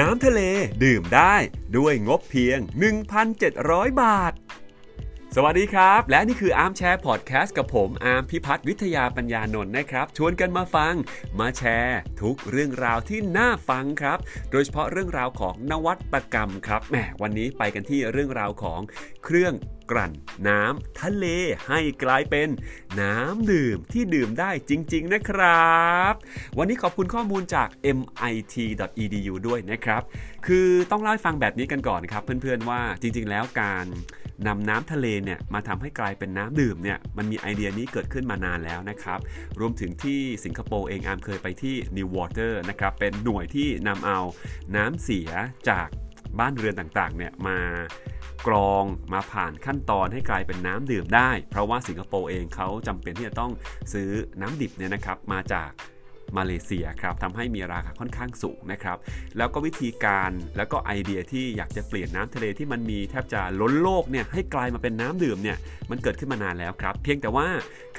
น้ำทะเลดื่มได้ด้วยงบเพียง 1,700 บาท สวัสดีครับ และนี่คือ Armchair Podcast กับผมอาร์มพิพัฒน์วิทยาปัญญานนท์นะครับ ชวนกันมาฟัง มาแชร์ ทุกเรื่องราวที่น่าฟังครับ โดยเฉพาะเรื่องราวของนวัตกรรมครับแหมวันนี้ไปกันที่เรื่องราวของเครื่อง กลั่นน้ำทะเลให้กลายเป็นน้ำดื่มที่ดื่มได้จริง ๆ นะครับ วันนี้ขอบคุณข้อมูลจาก mit.edu ด้วยนะครับ คือต้องเล่าให้ฟังแบบนี้กันก่อนครับ เพื่อนๆว่าจริง ๆ แล้วการนำน้ำทะเลเนี่ยมาทำให้กลายเป็นน้ำดื่มเนี่ยมันมีไอเดียนี้เกิดขึ้นมานานแล้วนะครับ รวมถึงที่สิงคโปร์เองอามเคยไปที่ New Water นะครับเป็นหน่วยที่นำเอาน้ำเสียจาก บ้านเรือนต่างๆเนี่ยมากรองมาผ่านขั้นตอนให้กลายเป็นน้ำดื่มได้ เพราะว่าสิงคโปร์เองเขาจำเป็นที่จะต้องซื้อน้ำดิบเนี่ยนะครับมาจาก มาเลเซียครับทำให้มีราคาค่อนข้างสูงนะครับ แล้วก็วิธีการแล้วก็ไอเดียที่อยากจะเปลี่ยนน้ำทะเลที่มันมีแทบจะล้นโลกเนี่ยให้กลายมาเป็นน้ำดื่มเนี่ยมันเกิดขึ้นมานานแล้วครับ เพียงแต่ว่า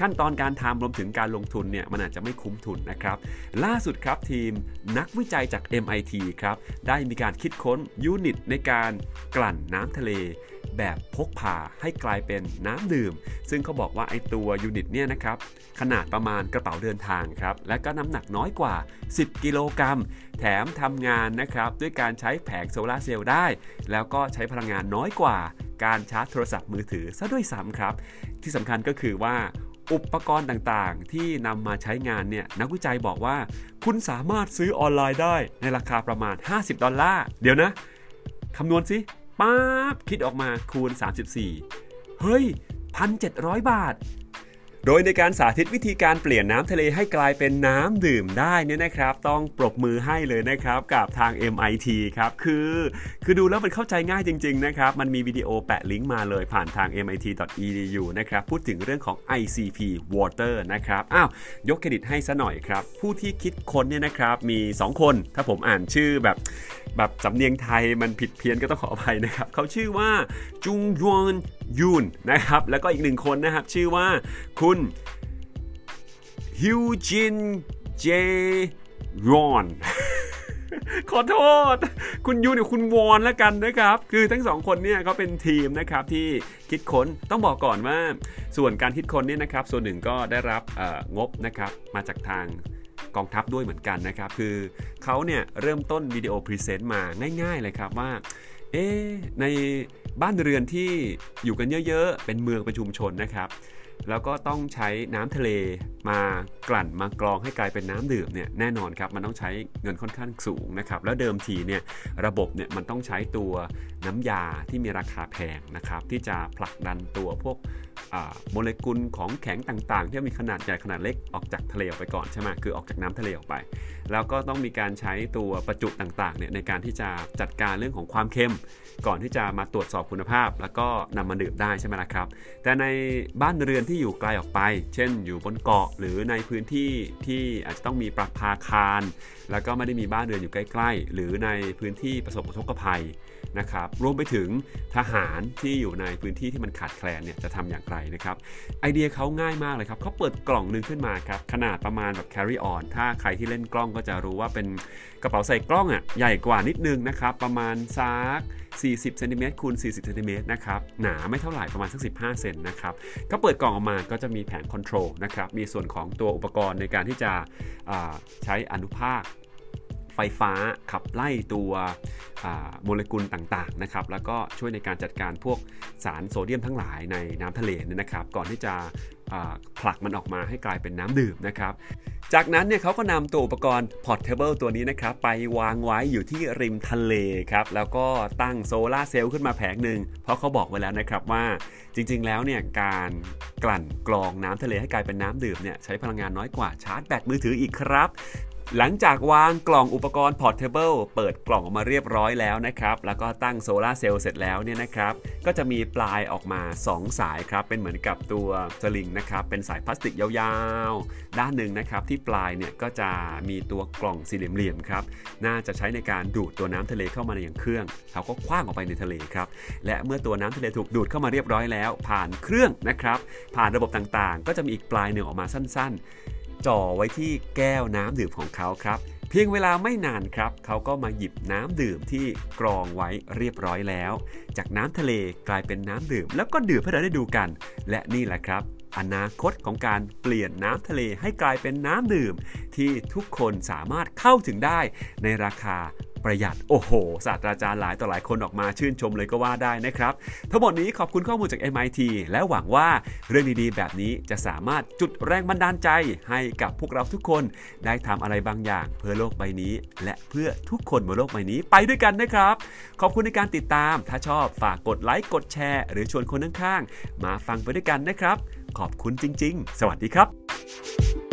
ขั้นตอนการทำรวมถึงการลงทุนเนี่ยมันอาจจะไม่คุ้มทุนนะครับ ล่าสุดครับทีมนักวิจัยจาก MIT ครับได้มีการคิดค้นยูนิตในการกลั่นน้ำทะเล แบบพกพาให้กลายเป็นน้ำดื่ม ซึ่งเขาบอกว่าไอตัวยูนิตเนี่ยนะครับขนาดประมาณกระเป๋าเดินทางครับและก็น้ำหนักน้อยกว่า 10 กิโลกรัม แถมทำงานนะครับด้วยการใช้แผงโซลาร์เซลล์ได้ แล้วก็ใช้พลังงานน้อยกว่า การชาร์จโทรศัพท์มือถือซะด้วยซ้ำครับ ที่สำคัญก็คือว่าอุปกรณ์ต่างๆ ที่นำมาใช้งานเนี่ยนักวิจัยบอกว่า คุณสามารถซื้อออนไลน์ได้ในราคาประมาณ 50 ดอลลาร์ เดี๋ยวนะคำนวณสิ ป๊าบคิดออกมาคูณ 34 เฮ้ย 1,700 บาท โดยในการสาธิตวิธีการเปลี่ยนน้ำทะเลให้กลายเป็นน้ำดื่มได้เนี่ยนะครับ ต้องปรบมือให้เลยนะครับกับทาง MIT ครับคือคือดูแล้วมันเข้าใจง่ายจริง ๆ นะครับ มันมีวิดีโอแปะลิงก์มาเลยผ่านทาง mit.edu นะครับ พูดถึงเรื่องของ ICP Water นะครับ อ้าว ยกเครดิตให้ซะหน่อยครับ ผู้ที่คิดค้นเนี่ยนะครับมี 2 คน ถ้าผมอ่านชื่อแบบแบบสำเนียงไทยมันผิดเพี้ยนก็ต้องขออภัยนะครับ เขาชื่อว่าจุงยวน ยุนนะครับ แล้วก็อีกหนึ่งคนนะครับ ชื่อว่าคุณฮิวจินเจรอนขอโทษ คุณยูเนี่ยคุณวอนแล้วกันนะครับ คือทั้งสองคนเนี่ยเขาเป็นทีมนะครับที่คิดค้นต้องบอกก่อนว่า ส่วนการคิดค้นเนี่ยนะครับ ส่วนหนึ่งก็ได้รับงบนะครับมาจากทางกองทัพด้วยเหมือนกันนะครับ คือเขาเนี่ยเริ่มต้นวิดีโอ present มาง่ายๆเลยครับว่า เอ๊ใน บ้านเรือนที่อยู่กันเยอะ ๆ เป็นเมืองเป็นชุมชนนะครับ แล้วก็ต้องใช้น้ำทะเลมากลั่นมากรองให้กลายเป็นน้ำดื่มเนี่ยแน่นอนครับมันต้องใช้เงินค่อนข้างสูงนะครับแล้วเดิมทีเนี่ยระบบเนี่ยมันต้องใช้ตัวน้ำยาที่มีราคาแพงนะครับที่จะผลักดันตัวพวกโมเลกุลของแข็งต่างๆ ที่มีขนาดใหญ่ขนาดเล็กออกจากทะเลออกไปก่อนใช่ไหมคือออกจากน้ำทะเลออกไป แล้วก็ต้องมีการใช้ตัวประจุต่างๆเนี่ยในการที่จะจัดการเรื่องของความเค็ม ก่อนที่จะมาตรวจสอบคุณภาพ แล้วก็นำมาดื่มได้ใช่ไหมล่ะครับ แต่ในบ้านเรือนที่อยู่ไกลออกไป เช่น อยู่บนเกาะหรือในพื้นที่ที่อาจจะต้องมีปรับพาคาร แล้วก็ไม่ได้มีบ้านเรือนอยู่ใกล้ๆ หรือในพื้นที่ประสบอุทกภัยนะครับรวมไปถึงทหารที่อยู่ในพื้นที่ที่มันขาดแคลนเนี่ยจะทำอย่างไรนะครับไอเดียเขาง่ายมากเลยครับเขาเปิดกล่องนึงขึ้นมาครับขนาดประมาณแบบ carry on ถ้าใครที่เล่นกล้องก็จะรู้ว่าเป็นกระเป๋าใส่กล้องอะใหญ่กว่านิดนึงนะครับประมาณซัก 40เซนติเมตรคูณ40เซนติเมตรนะครับ หนาไม่เท่าไหร่ประมาณสัก 15 เซนนะครับ ก็เปิดกล่องออกมาก็จะมีแผง control นะครับ มีส่วนของตัวอุปกรณ์ในการที่จะใช้อนุภาคไฟฟ้าขับไล่ตัวโมเลกุลต่างๆนะครับแล้วก็ช่วยในการจัดการพวกสารโซเดียมทั้งหลายในน้ำทะเลนี่นะครับ ก่อนที่จะ ผลักมันออกมาให้กลายเป็นน้ำดื่มนะครับ จากนั้นเนี่ยเขาก็นำตัวอุปกรณ์ Portable ตัวนี้นะครับ ไปวางไว้อยู่ที่ริมทะเลครับ แล้วก็ตั้งโซลาเซลล์ขึ้นมาแผงหนึ่ง เพราะเขาบอกไว้แล้วนะครับว่าจริงๆแล้วเนี่ยการกลั่นกรองน้ำทะเลให้กลายเป็นน้ำดื่มเนี่ยใช้พลังงานน้อยกว่าชาร์จแบตมือถืออีกครับ หลังจากวางกล่องอุปกรณ์ Portable เปิดกล่องออกมาเรียบร้อยแล้วนะครับ แล้วก็ตั้งโซลาเซลล์เสร็จแล้วเนี่ยนะครับ ก็จะมีปลายออกมา 2 สายครับ เป็นเหมือนกับตัวสลิงนะครับ เป็นสายพลาสติกยาวๆ ด้านหนึ่งนะครับ ที่ปลายเนี่ยก็จะมีตัวกล่องสี่เหลี่ยมๆครับ น่าจะใช้ในการดูดตัวน้ำทะเลเข้ามาในอย่างเครื่อง เขาก็คว้างออกไปในทะเลครับ และเมื่อตัวน้ำทะเลถูกดูดเข้ามาเรียบร้อยแล้ว ผ่านเครื่องนะครับ ผ่านระบบต่างๆ ก็จะมีอีกปลายหนึ่งออกมาสั้น ๆ จ่อไว้ที่แก้วน้ำดื่มของเขาครับ เพียงเวลาไม่นานครับ เขาก็มาหยิบน้ำดื่มที่กรองไว้เรียบร้อยแล้ว จากน้ำทะเลกลายเป็นน้ำดื่ม แล้วก็ดื่มให้เราได้ดูกัน และนี่แหละครับอนาคตของการเปลี่ยนน้ำทะเลให้กลายเป็นน้ำดื่ม ที่ทุกคนสามารถเข้าถึงได้ในราคา ประหยัด โอ้โห ศาสตราจารย์หลายต่อหลายคนออกมาชื่นชมเลยก็ว่าได้นะครับ ทั้งหมดนี้ขอบคุณข้อมูลจาก MIT และหวังว่าเรื่องดีๆ แบบนี้จะสามารถจุดแรงบันดาลใจให้กับพวกเราทุกคนได้ทำอะไรบางอย่างเพื่อโลกใบนี้ และเพื่อทุกคนบนโลกใบนี้ไปด้วยกันนะครับ ขอบคุณในการติดตาม ถ้าชอบฝากกดไลค์กดแชร์ หรือชวนคนข้างๆมาฟังไปด้วยกันนะครับ ขอบคุณจริง ๆ สวัสดีครับ